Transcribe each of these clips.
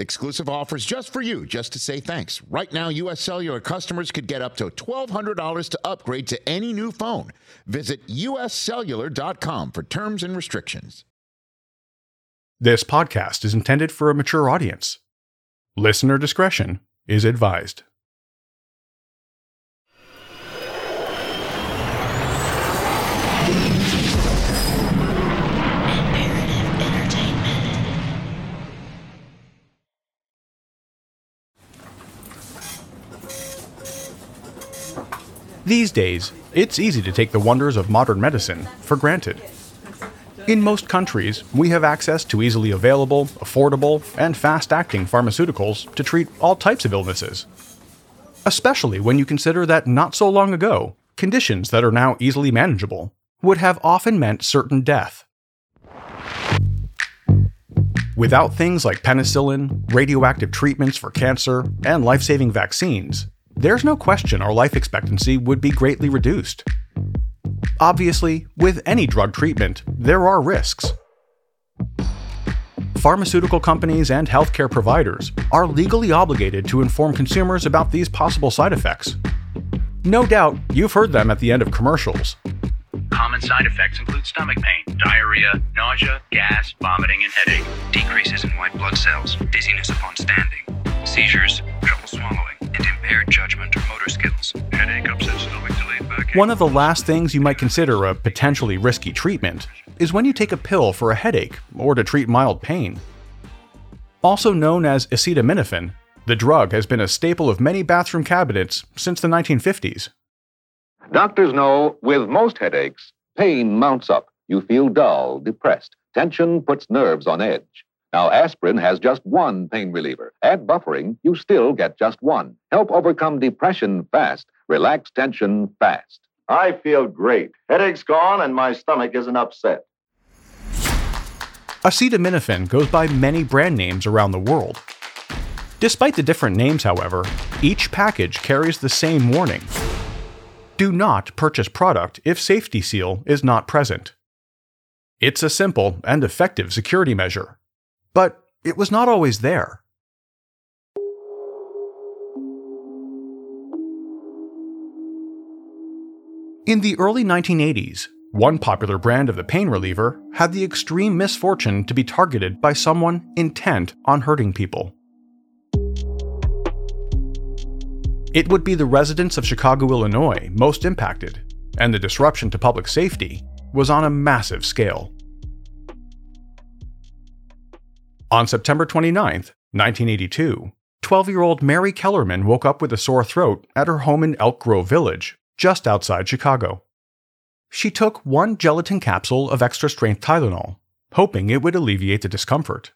Exclusive offers just for you, just to say thanks. Right now, U.S. Cellular customers could get up to $1,200 to upgrade to any new phone. Visit uscellular.com for terms and restrictions. This podcast is intended for a mature audience. Listener discretion is advised. These days, it's easy to take the wonders of modern medicine for granted. In most countries, we have access to easily available, affordable, and fast acting pharmaceuticals to treat all types of illnesses. Especially when you consider that not so long ago, conditions that are now easily manageable would have often meant certain death. Without things like penicillin, radioactive treatments for cancer, and life saving vaccines, there's no question our life expectancy would be greatly reduced. Obviously, with any drug treatment, there are risks. Pharmaceutical companies and healthcare providers are legally obligated to inform consumers about these possible side effects. No doubt, you've heard them at the end of commercials. Common side effects include stomach pain, diarrhea, nausea, gas, vomiting, and headache. decreases in white blood cells, dizziness upon standing, seizures, trouble swallowing, and impaired judgment or motor skills. Headache, upset stomach, delayed backache. One of the last things you might consider a potentially risky treatment is when you take a pill for a headache or to treat mild pain. Also known as acetaminophen, the drug has been a staple of many bathroom cabinets since the 1950s. Doctors know with most headaches, pain mounts up. You feel dull, depressed. Tension puts nerves on edge. Now, aspirin has just one pain reliever. Add buffering, you still get just one. Help overcome depression fast. Relax tension fast. I feel great. Headache's gone and my stomach isn't upset. Acetaminophen goes by many brand names around the world. Despite the different names, however, each package carries the same warning. Do not purchase product if safety seal is not present. It's a simple and effective security measure, but it was not always there. In the early 1980s, one popular brand of the pain reliever had the extreme misfortune to be targeted by someone intent on hurting people. It would be the residents of Chicago, Illinois most impacted, and the disruption to public safety was on a massive scale. On September 29, 1982, 12 year old Mary Kellerman woke up with a sore throat at her home in Elk Grove Village, just outside Chicago. She took one gelatin capsule of extra strength Tylenol, hoping it would alleviate the discomfort.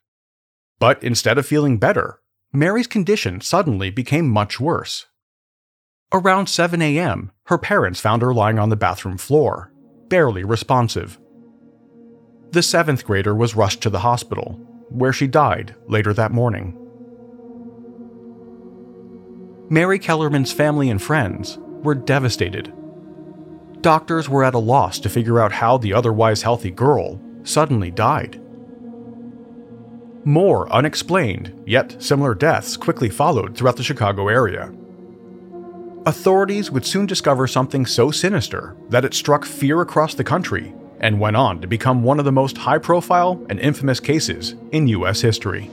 But instead of feeling better, Mary's condition suddenly became much worse. Around 7 a.m., her parents found her lying on the bathroom floor, barely responsive. The seventh grader was rushed to the hospital, where she died later that morning. Mary Kellerman's family and friends were devastated. Doctors were at a loss to figure out how the otherwise healthy girl suddenly died. More unexplained, yet similar deaths quickly followed throughout the Chicago area. Authorities would soon discover something so sinister that it struck fear across the country and went on to become one of the most high profile and infamous cases in U.S. history.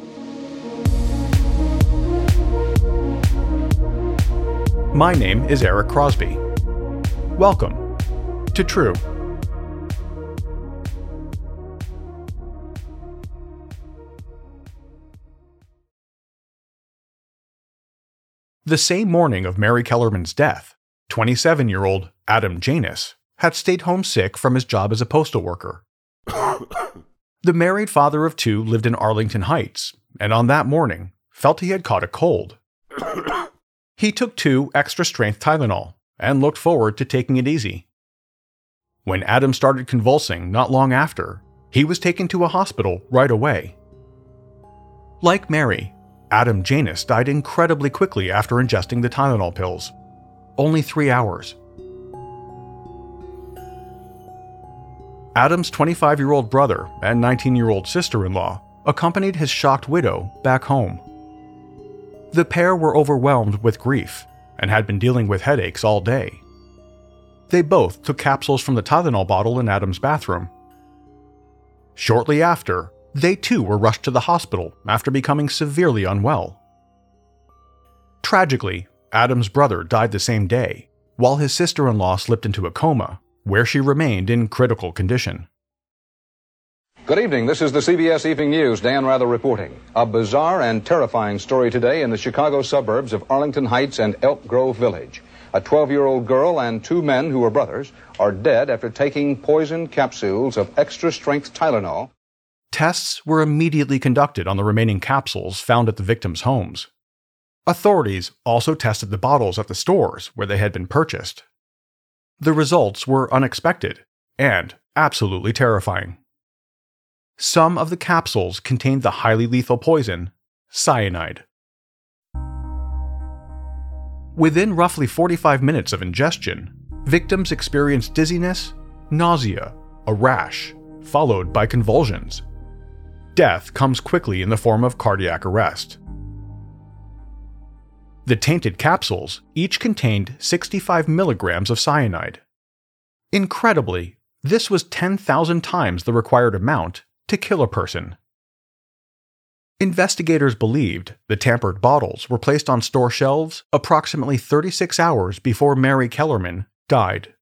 My name is Eric Crosby. Welcome to True. The same morning of Mary Kellerman's death, 27 year old Adam Janus had stayed home sick from his job as a postal worker. the married father of two lived in Arlington Heights, and on that morning felt he had caught a cold. he took two extra strength Tylenol and looked forward to taking it easy. When Adam started convulsing not long after, he was taken to a hospital right away. Like Mary, Adam Janus died incredibly quickly after ingesting the Tylenol pills. Only three hours. Adam's 25 year old brother and 19 year old sister in law accompanied his shocked widow back home. The pair were overwhelmed with grief and had been dealing with headaches all day. They both took capsules from the Tylenol bottle in Adam's bathroom. Shortly after, they too were rushed to the hospital after becoming severely unwell. Tragically, Adam's brother died the same day, while his sister in law slipped into a coma, where she remained in critical condition. Good evening. This is the CBS Evening News. Dan Rather reporting. A bizarre and terrifying story today in the Chicago suburbs of Arlington Heights and Elk Grove Village. A 12 year old girl and two men who were brothers are dead after taking poison capsules of extra strength Tylenol. Tests were immediately conducted on the remaining capsules found at the victims' homes. Authorities also tested the bottles at the stores where they had been purchased. The results were unexpected and absolutely terrifying. Some of the capsules contained the highly lethal poison, cyanide. Within roughly 45 minutes of ingestion, victims experienced dizziness, nausea, a rash, followed by convulsions. Death comes quickly in the form of cardiac arrest. The tainted capsules each contained 65 milligrams of cyanide. Incredibly, this was 10,000 times the required amount to kill a person. Investigators believed the tampered bottles were placed on store shelves approximately 36 hours before Mary Kellerman died.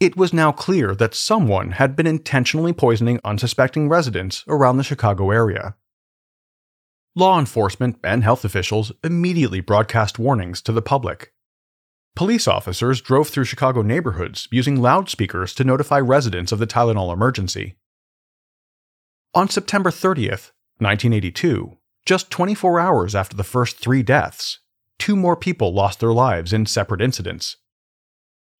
It was now clear that someone had been intentionally poisoning unsuspecting residents around the Chicago area. Law enforcement and health officials immediately broadcast warnings to the public. Police officers drove through Chicago neighborhoods using loudspeakers to notify residents of the Tylenol emergency. On September 30th, 1982, just 24 hours after the first three deaths, two more people lost their lives in separate incidents.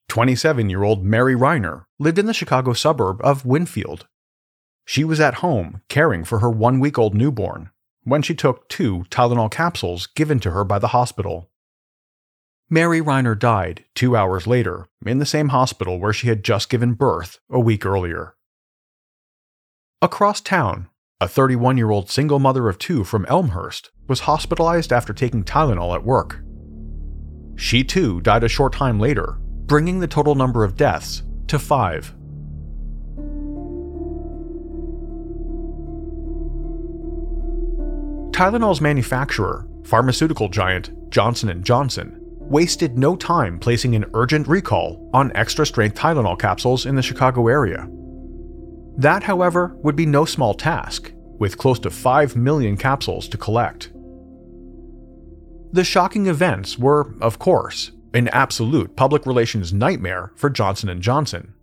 27 year old Mary Reiner lived in the Chicago suburb of Winfield. She was at home caring for her one week old newborn when she took two Tylenol capsules given to her by the hospital. Mary Reiner died two hours later in the same hospital where she had just given birth a week earlier. Across town, a 31 year old single mother of two from Elmhurst was hospitalized after taking Tylenol at work. She too died a short time later, bringing the total number of deaths to five. Tylenol's manufacturer, pharmaceutical giant Johnson & Johnson, wasted no time placing an urgent recall on extra-strength Tylenol capsules in the Chicago area. That, however, would be no small task, with close to 5 million capsules to collect. The shocking events were, of course, an absolute public relations nightmare for Johnson & Johnson.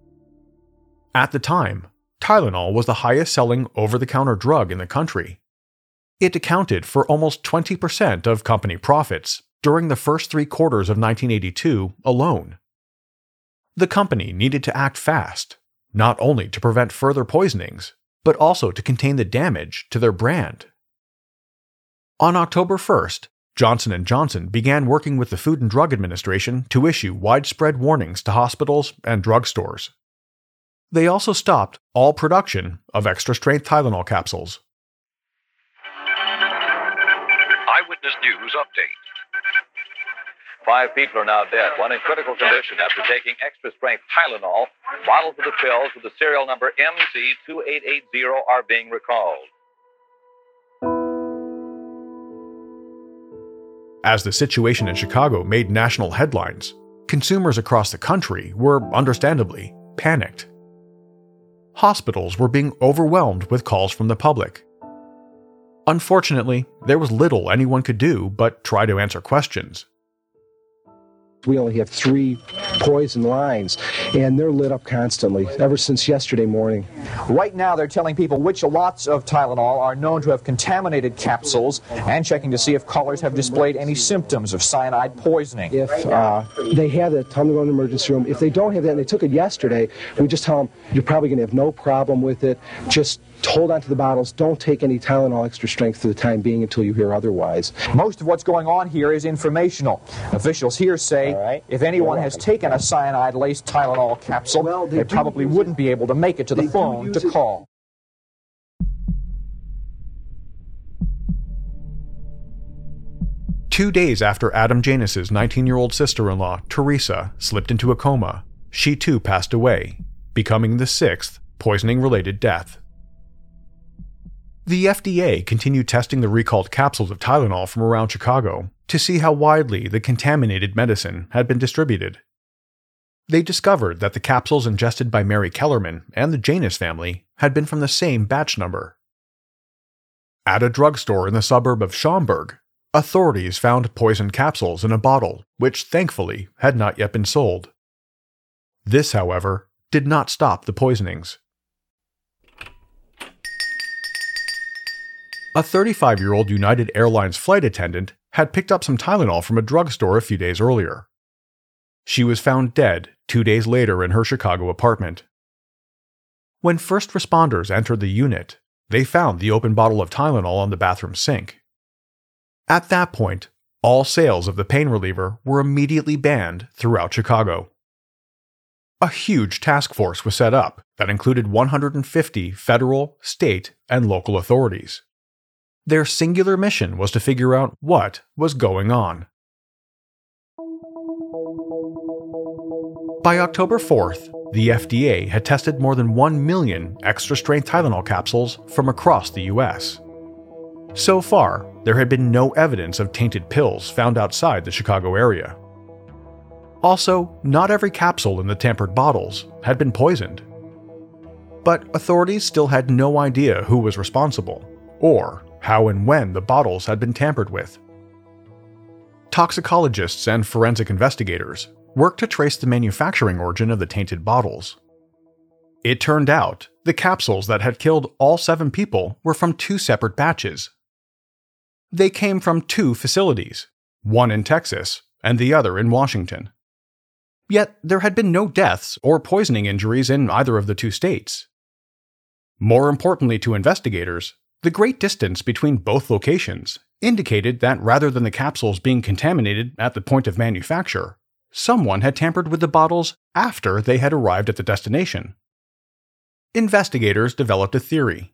At the time, Tylenol was the highest-selling over-the-counter drug in the country, it accounted for almost 20% of company profits during the first three quarters of 1982 alone. The company needed to act fast, not only to prevent further poisonings, but also to contain the damage to their brand. On October 1st, Johnson & Johnson began working with the Food and Drug Administration to issue widespread warnings to hospitals and drugstores. They also stopped all production of extra-strength Tylenol capsules. News update. Five people are now dead, one in critical condition after taking extra strength Tylenol. Bottles of the pills with the serial number MC2880 are being recalled. As the situation in Chicago made national headlines, consumers across the country were understandably panicked. Hospitals were being overwhelmed with calls from the public. Unfortunately, there was little anyone could do but try to answer questions. We only have three poison lines, and they're lit up constantly ever since yesterday morning. Right now, they're telling people which lots of Tylenol are known to have contaminated capsules and checking to see if callers have displayed any symptoms of cyanide poisoning. If uh, they have that, tell them to go in the emergency room. If they don't have that and they took it yesterday, we just tell them you're probably going to have no problem with it. Just hold on to the bottles. Don't take any Tylenol extra strength for the time being until you hear otherwise. Most of what's going on here is informational. Officials here say right. if anyone has taken a cyanide laced Tylenol capsule, well, they, they probably wouldn't it. be able to make it to the phone to call. Two days after Adam Janus's 19 year old sister in law, Teresa, slipped into a coma, she too passed away, becoming the sixth poisoning related death. The FDA continued testing the recalled capsules of Tylenol from around Chicago to see how widely the contaminated medicine had been distributed. They discovered that the capsules ingested by Mary Kellerman and the Janus family had been from the same batch number. At a drugstore in the suburb of Schaumburg, authorities found poisoned capsules in a bottle, which thankfully had not yet been sold. This, however, did not stop the poisonings. A 35 year old United Airlines flight attendant had picked up some Tylenol from a drugstore a few days earlier. She was found dead two days later in her Chicago apartment. When first responders entered the unit, they found the open bottle of Tylenol on the bathroom sink. At that point, all sales of the pain reliever were immediately banned throughout Chicago. A huge task force was set up that included 150 federal, state, and local authorities. Their singular mission was to figure out what was going on. By October 4th, the FDA had tested more than 1 million extra strength Tylenol capsules from across the US. So far, there had been no evidence of tainted pills found outside the Chicago area. Also, not every capsule in the tampered bottles had been poisoned. But authorities still had no idea who was responsible, or how and when the bottles had been tampered with. Toxicologists and forensic investigators worked to trace the manufacturing origin of the tainted bottles. It turned out the capsules that had killed all seven people were from two separate batches. They came from two facilities, one in Texas and the other in Washington. Yet there had been no deaths or poisoning injuries in either of the two states. More importantly to investigators, the great distance between both locations indicated that rather than the capsules being contaminated at the point of manufacture, someone had tampered with the bottles after they had arrived at the destination. Investigators developed a theory.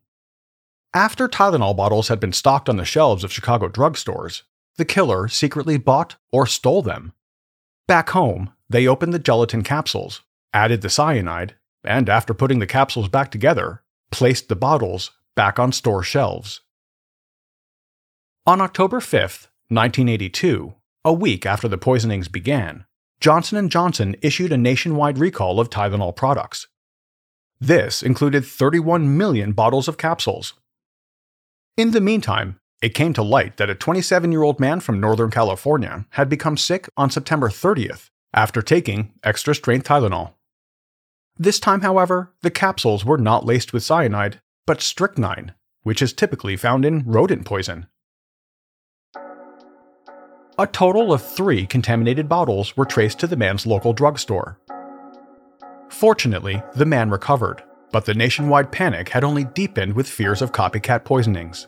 After Tylenol bottles had been stocked on the shelves of Chicago drugstores, the killer secretly bought or stole them. Back home, they opened the gelatin capsules, added the cyanide, and after putting the capsules back together, placed the bottles back on store shelves. On October 5, 1982, a week after the poisonings began, Johnson & Johnson issued a nationwide recall of Tylenol products. This included 31 million bottles of capsules. In the meantime, it came to light that a 27 year old man from Northern California had become sick on September 30th after taking extra strength Tylenol. This time, however, the capsules were not laced with cyanide, but strychnine, which is typically found in rodent poison. A total of three contaminated bottles were traced to the man's local drugstore. Fortunately, the man recovered, but the nationwide panic had only deepened with fears of copycat poisonings.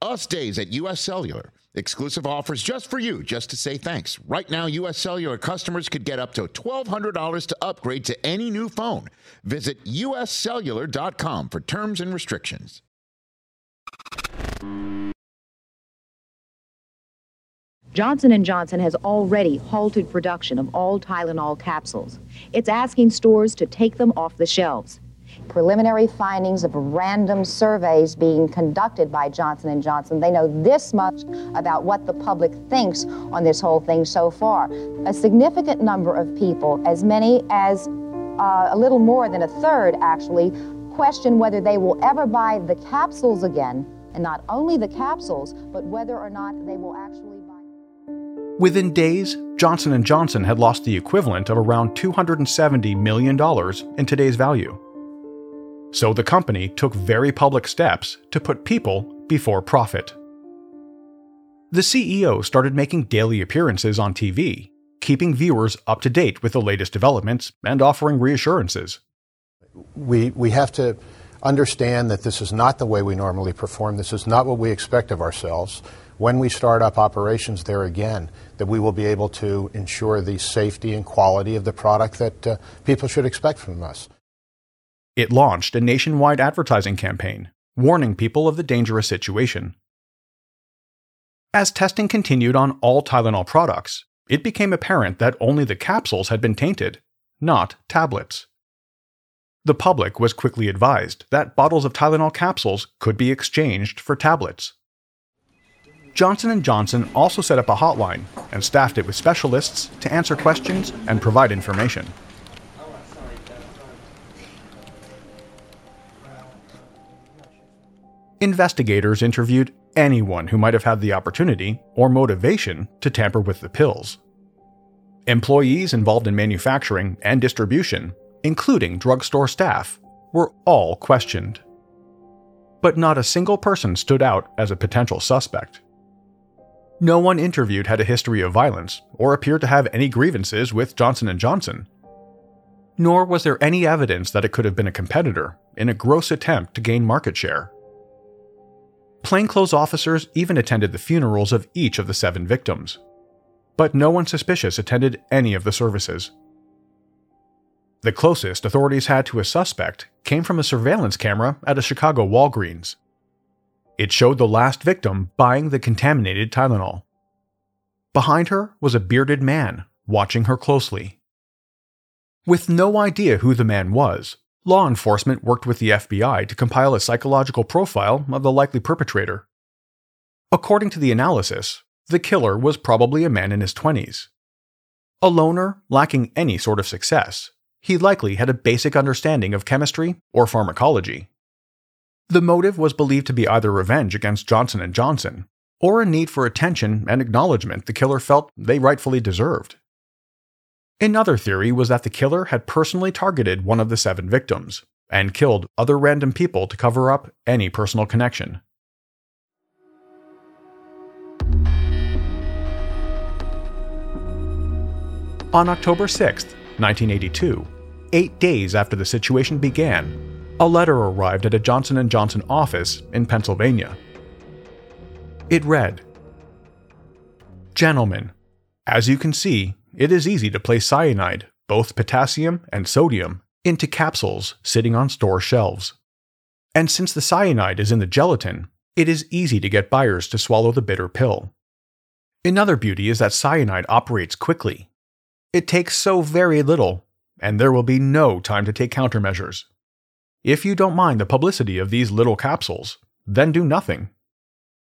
Us Days at US Cellular. Exclusive offers just for you, just to say thanks. Right now, US Cellular customers could get up to $1,200 to upgrade to any new phone. Visit uscellular.com for terms and restrictions. Johnson & Johnson has already halted production of all Tylenol capsules. It's asking stores to take them off the shelves. Preliminary findings of random surveys being conducted by Johnson & Johnson. They know this much about what the public thinks on this whole thing so far. A significant number of people, as many as uh, a little more than a third actually, question whether they will ever buy the capsules again, and not only the capsules, but whether or not they will actually buy Within days, Johnson & Johnson had lost the equivalent of around $270 million in today's value. So the company took very public steps to put people before profit. The CEO started making daily appearances on TV, keeping viewers up to date with the latest developments and offering reassurances. We, we have to understand that this is not the way we normally perform. This is not what we expect of ourselves. When we start up operations there again, that we will be able to ensure the safety and quality of the product that uh, people should expect from us. It launched a nationwide advertising campaign, warning people of the dangerous situation. As testing continued on all Tylenol products, it became apparent that only the capsules had been tainted, not tablets. The public was quickly advised that bottles of Tylenol capsules could be exchanged for tablets. Johnson & Johnson also set up a hotline and staffed it with specialists to answer questions and provide information. Investigators interviewed anyone who might have had the opportunity or motivation to tamper with the pills. Employees involved in manufacturing and distribution, including drugstore staff, were all questioned. But not a single person stood out as a potential suspect. No one interviewed had a history of violence or appeared to have any grievances with Johnson & Johnson. Nor was there any evidence that it could have been a competitor in a gross attempt to gain market share. Plainclothes officers even attended the funerals of each of the seven victims. But no one suspicious attended any of the services. The closest authorities had to a suspect came from a surveillance camera at a Chicago Walgreens. It showed the last victim buying the contaminated Tylenol. Behind her was a bearded man watching her closely. With no idea who the man was, law enforcement worked with the FBI to compile a psychological profile of the likely perpetrator. According to the analysis, the killer was probably a man in his 20s. A loner lacking any sort of success, he likely had a basic understanding of chemistry or pharmacology. The motive was believed to be either revenge against Johnson & Johnson or a need for attention and acknowledgement the killer felt they rightfully deserved. Another theory was that the killer had personally targeted one of the seven victims and killed other random people to cover up any personal connection. On October 6, 1982, eight days after the situation began, a letter arrived at a Johnson & Johnson office in Pennsylvania. It read, Gentlemen, as you can see, it is easy to place cyanide, both potassium and sodium, into capsules sitting on store shelves. And since the cyanide is in the gelatin, it is easy to get buyers to swallow the bitter pill. Another beauty is that cyanide operates quickly. It takes so very little, and there will be no time to take countermeasures. If you don't mind the publicity of these little capsules, then do nothing.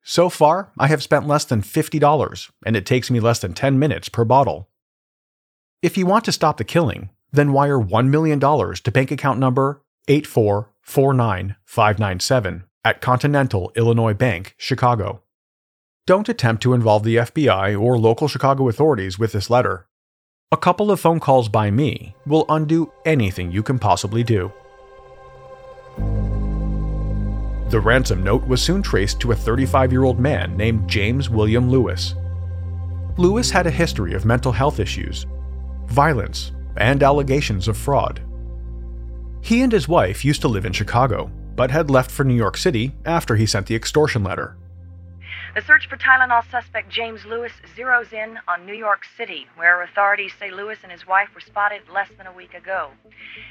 So far, I have spent less than $50, and it takes me less than 10 minutes per bottle. If you want to stop the killing, then wire $1 million to bank account number 8449597 at Continental Illinois Bank, Chicago. Don't attempt to involve the FBI or local Chicago authorities with this letter. A couple of phone calls by me will undo anything you can possibly do. The ransom note was soon traced to a 35 year old man named James William Lewis. Lewis had a history of mental health issues, violence, and allegations of fraud. He and his wife used to live in Chicago, but had left for New York City after he sent the extortion letter. The search for Tylenol suspect James Lewis zeroes in on New York City, where authorities say Lewis and his wife were spotted less than a week ago.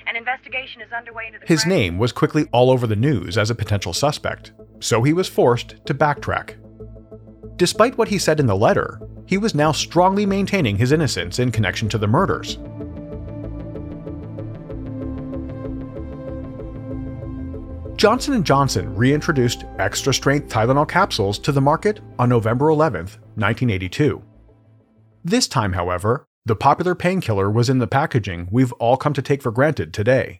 An investigation is underway into the His name was quickly all over the news as a potential suspect, so he was forced to backtrack. Despite what he said in the letter, he was now strongly maintaining his innocence in connection to the murders. Johnson & Johnson reintroduced extra-strength Tylenol capsules to the market on November 11, 1982. This time, however, the popular painkiller was in the packaging we've all come to take for granted today.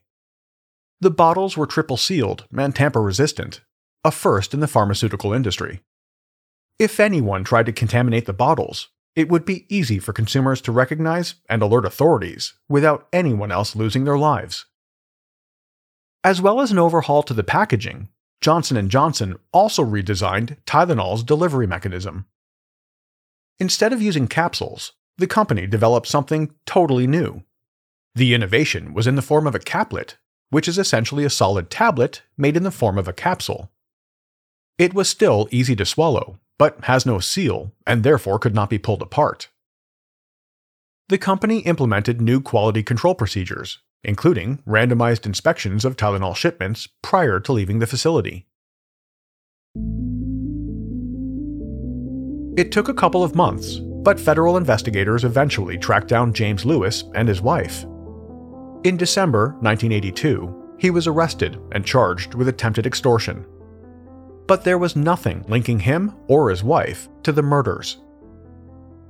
The bottles were triple sealed and tamper resistant, a first in the pharmaceutical industry. If anyone tried to contaminate the bottles, it would be easy for consumers to recognize and alert authorities without anyone else losing their lives. As well as an overhaul to the packaging, Johnson & Johnson also redesigned Tylenol's delivery mechanism. Instead of using capsules, the company developed something totally new. The innovation was in the form of a caplet, which is essentially a solid tablet made in the form of a capsule. It was still easy to swallow, but has no seal and therefore could not be pulled apart. The company implemented new quality control procedures, including randomized inspections of Tylenol shipments prior to leaving the facility. It took a couple of months, but federal investigators eventually tracked down James Lewis and his wife. In December 1982, he was arrested and charged with attempted extortion. But there was nothing linking him or his wife to the murders.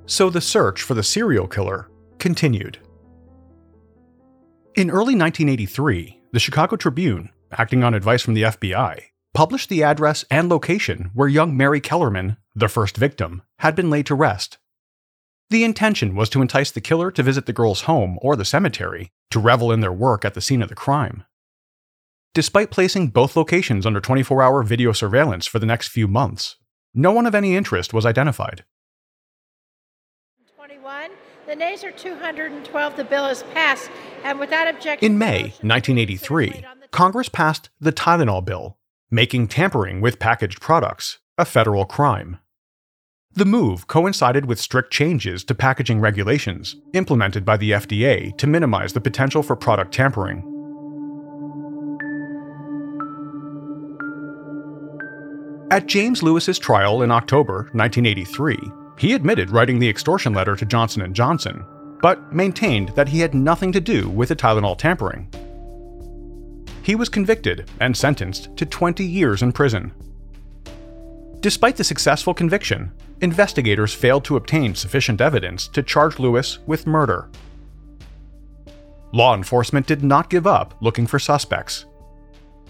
So the search for the serial killer continued. In early 1983, the Chicago Tribune, acting on advice from the FBI, published the address and location where young Mary Kellerman, the first victim, had been laid to rest. The intention was to entice the killer to visit the girl's home or the cemetery to revel in their work at the scene of the crime. Despite placing both locations under 24 hour video surveillance for the next few months, no one of any interest was identified. 21. The nays are 212. The bill is passed, and without objection. In May 1983, Congress passed the Tylenol Bill, making tampering with packaged products a federal crime. The move coincided with strict changes to packaging regulations implemented by the FDA to minimize the potential for product tampering. At James Lewis's trial in October 1983, he admitted writing the extortion letter to Johnson & Johnson, but maintained that he had nothing to do with the Tylenol tampering. He was convicted and sentenced to 20 years in prison. Despite the successful conviction, investigators failed to obtain sufficient evidence to charge Lewis with murder. Law enforcement did not give up looking for suspects.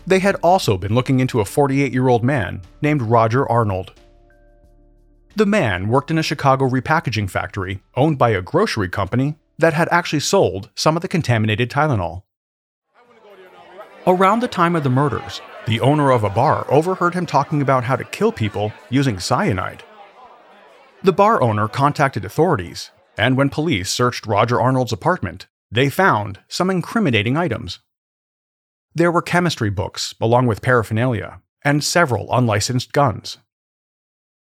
They had also been looking into a 48 year old man named Roger Arnold. The man worked in a Chicago repackaging factory owned by a grocery company that had actually sold some of the contaminated Tylenol. Around the time of the murders, the owner of a bar overheard him talking about how to kill people using cyanide. The bar owner contacted authorities, and when police searched Roger Arnold's apartment, they found some incriminating items. There were chemistry books, along with paraphernalia, and several unlicensed guns.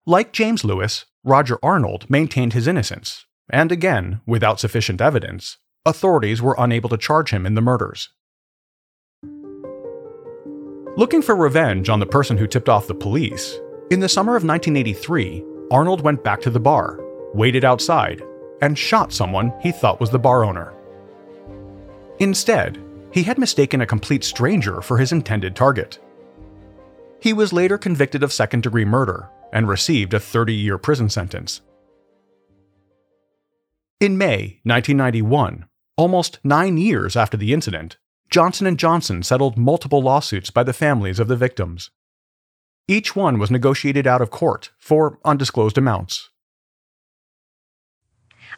Like James Lewis, Roger Arnold maintained his innocence, and again, without sufficient evidence, authorities were unable to charge him in the murders. Looking for revenge on the person who tipped off the police, in the summer of 1983, Arnold went back to the bar, waited outside, and shot someone he thought was the bar owner. Instead, he had mistaken a complete stranger for his intended target. He was later convicted of second degree murder and received a 30 year prison sentence. In May 1991, almost nine years after the incident, Johnson & Johnson settled multiple lawsuits by the families of the victims. Each one was negotiated out of court for undisclosed amounts.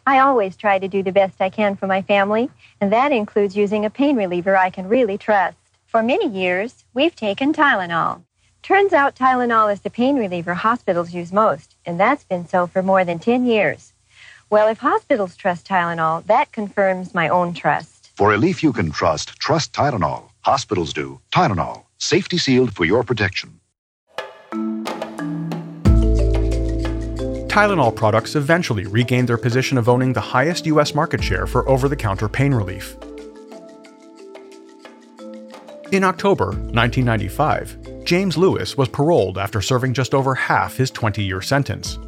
I always try to do the best I can for my family, and that includes using a pain reliever I can really trust. For many years, we've taken Tylenol. Turns out Tylenol is the pain reliever hospitals use most, and that's been so for more than 10 years. Well, if hospitals trust Tylenol, that confirms my own trust. For relief you can trust, trust Tylenol. Hospitals do. Tylenol, safety sealed for your protection. Tylenol products eventually regained their position of owning the highest U.S. market share for over the counter pain relief. In October 1995, James Lewis was paroled after serving just over half his 20 year sentence.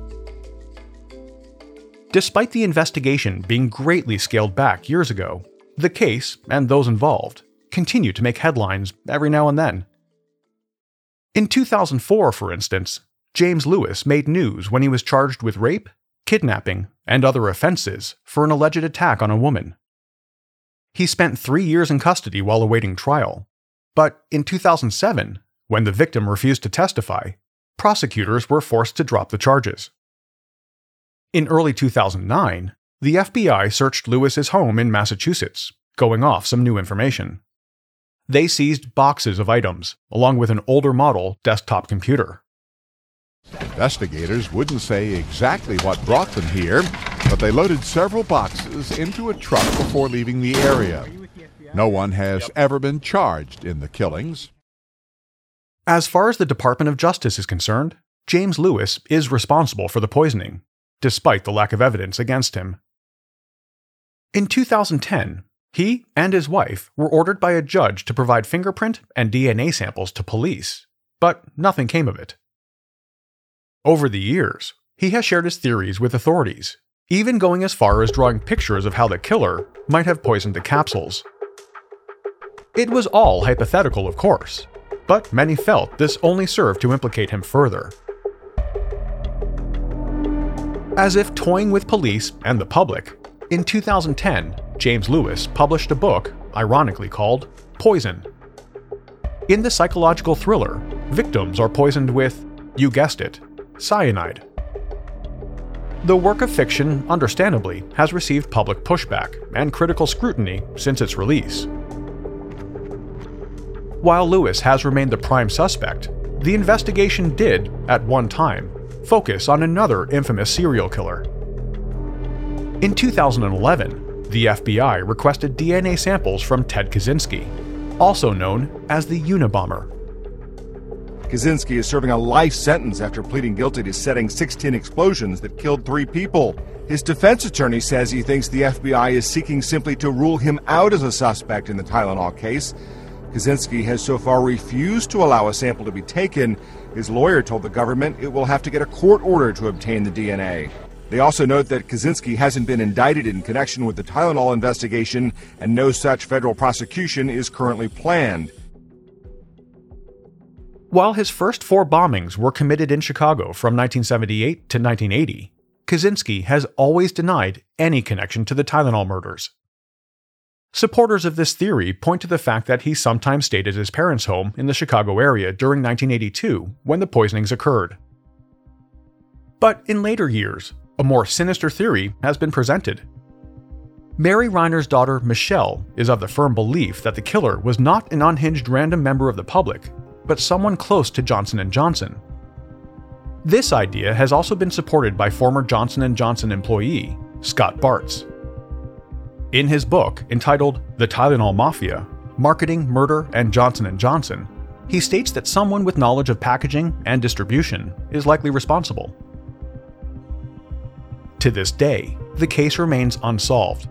Despite the investigation being greatly scaled back years ago, the case, and those involved, continue to make headlines every now and then. In 2004, for instance, James Lewis made news when he was charged with rape, kidnapping, and other offenses for an alleged attack on a woman. He spent three years in custody while awaiting trial, but in 2007, when the victim refused to testify, prosecutors were forced to drop the charges. In early 2009, the FBI searched Lewis's home in Massachusetts, going off some new information. They seized boxes of items, along with an older model desktop computer. Investigators wouldn't say exactly what brought them here, but they loaded several boxes into a truck before leaving the area. No one has ever been charged in the killings. As far as the Department of Justice is concerned, James Lewis is responsible for the poisoning, despite the lack of evidence against him. In 2010, he and his wife were ordered by a judge to provide fingerprint and DNA samples to police, but nothing came of it. Over the years, he has shared his theories with authorities, even going as far as drawing pictures of how the killer might have poisoned the capsules. It was all hypothetical, of course, but many felt this only served to implicate him further. As if toying with police and the public, in 2010, James Lewis published a book, ironically called Poison. In the psychological thriller, victims are poisoned with, you guessed it, cyanide. The work of fiction, understandably, has received public pushback and critical scrutiny since its release. While Lewis has remained the prime suspect, the investigation did, at one time, focus on another infamous serial killer. In 2011, the FBI requested DNA samples from Ted Kaczynski, also known as the Unabomber. Kaczynski is serving a life sentence after pleading guilty to setting 16 explosions that killed three people. His defense attorney says he thinks the FBI is seeking simply to rule him out as a suspect in the Tylenol case. Kaczynski has so far refused to allow a sample to be taken. His lawyer told the government it will have to get a court order to obtain the DNA. They also note that Kaczynski hasn't been indicted in connection with the Tylenol investigation, and no such federal prosecution is currently planned. While his first four bombings were committed in Chicago from 1978 to 1980, Kaczynski has always denied any connection to the Tylenol murders. Supporters of this theory point to the fact that he sometimes stayed at his parents' home in the Chicago area during 1982 when the poisonings occurred. But in later years, a more sinister theory has been presented. Mary Reiner's daughter, Michelle, is of the firm belief that the killer was not an unhinged random member of the public, but someone close to Johnson & Johnson. This idea has also been supported by former Johnson & Johnson employee Scott Bartz. In his book entitled The Tylenol Mafia: Marketing, Murder, and Johnson & Johnson, he states that someone with knowledge of packaging and distribution is likely responsible. To this day, the case remains unsolved.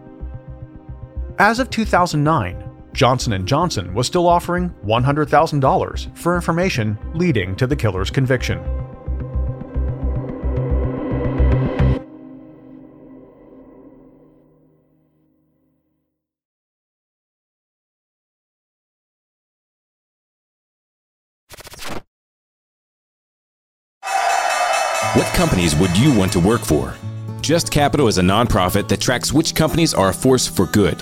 As of 2009, Johnson & Johnson was still offering $100,000 for information leading to the killer's conviction. What companies would you want to work for? Just Capital is a nonprofit that tracks which companies are a force for good.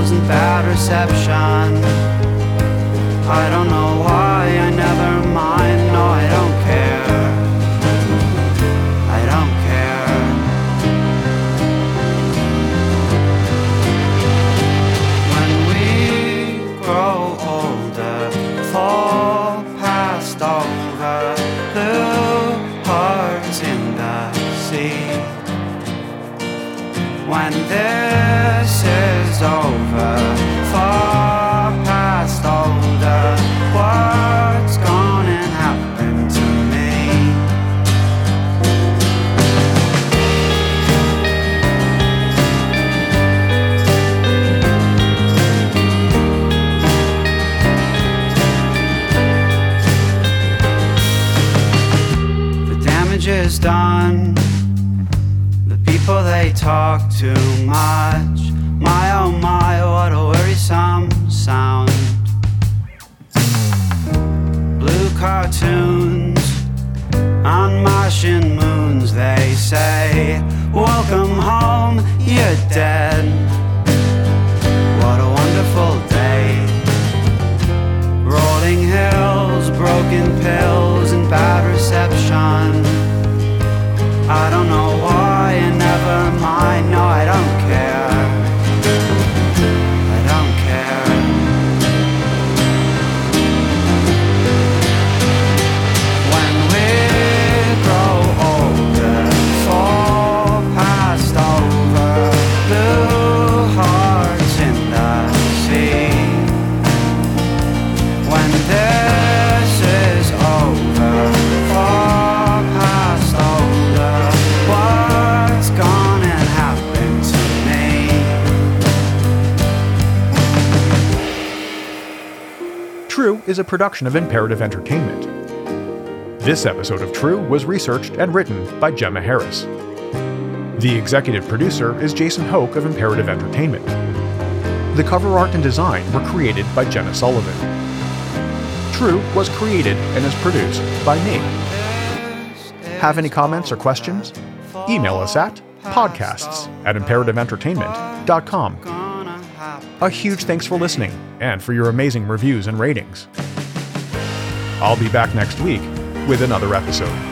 Pills, and bad reception. I don't know cartoons on Martian moons, they say. Welcome home, you're dead. What a wonderful day. Rolling hills, broken pills, and bad reception. I don't a production of Imperative Entertainment. This episode of True was researched and written by Gemma Harris. The executive producer is Jason Hoke of Imperative Entertainment. The cover art and design were created by Jenna Sullivan. True was created and is produced by me. Have any comments or questions? Email us at podcasts at imperativeentertainment.com. A huge thanks for listening and for your amazing reviews and ratings. I'll be back next week with another episode.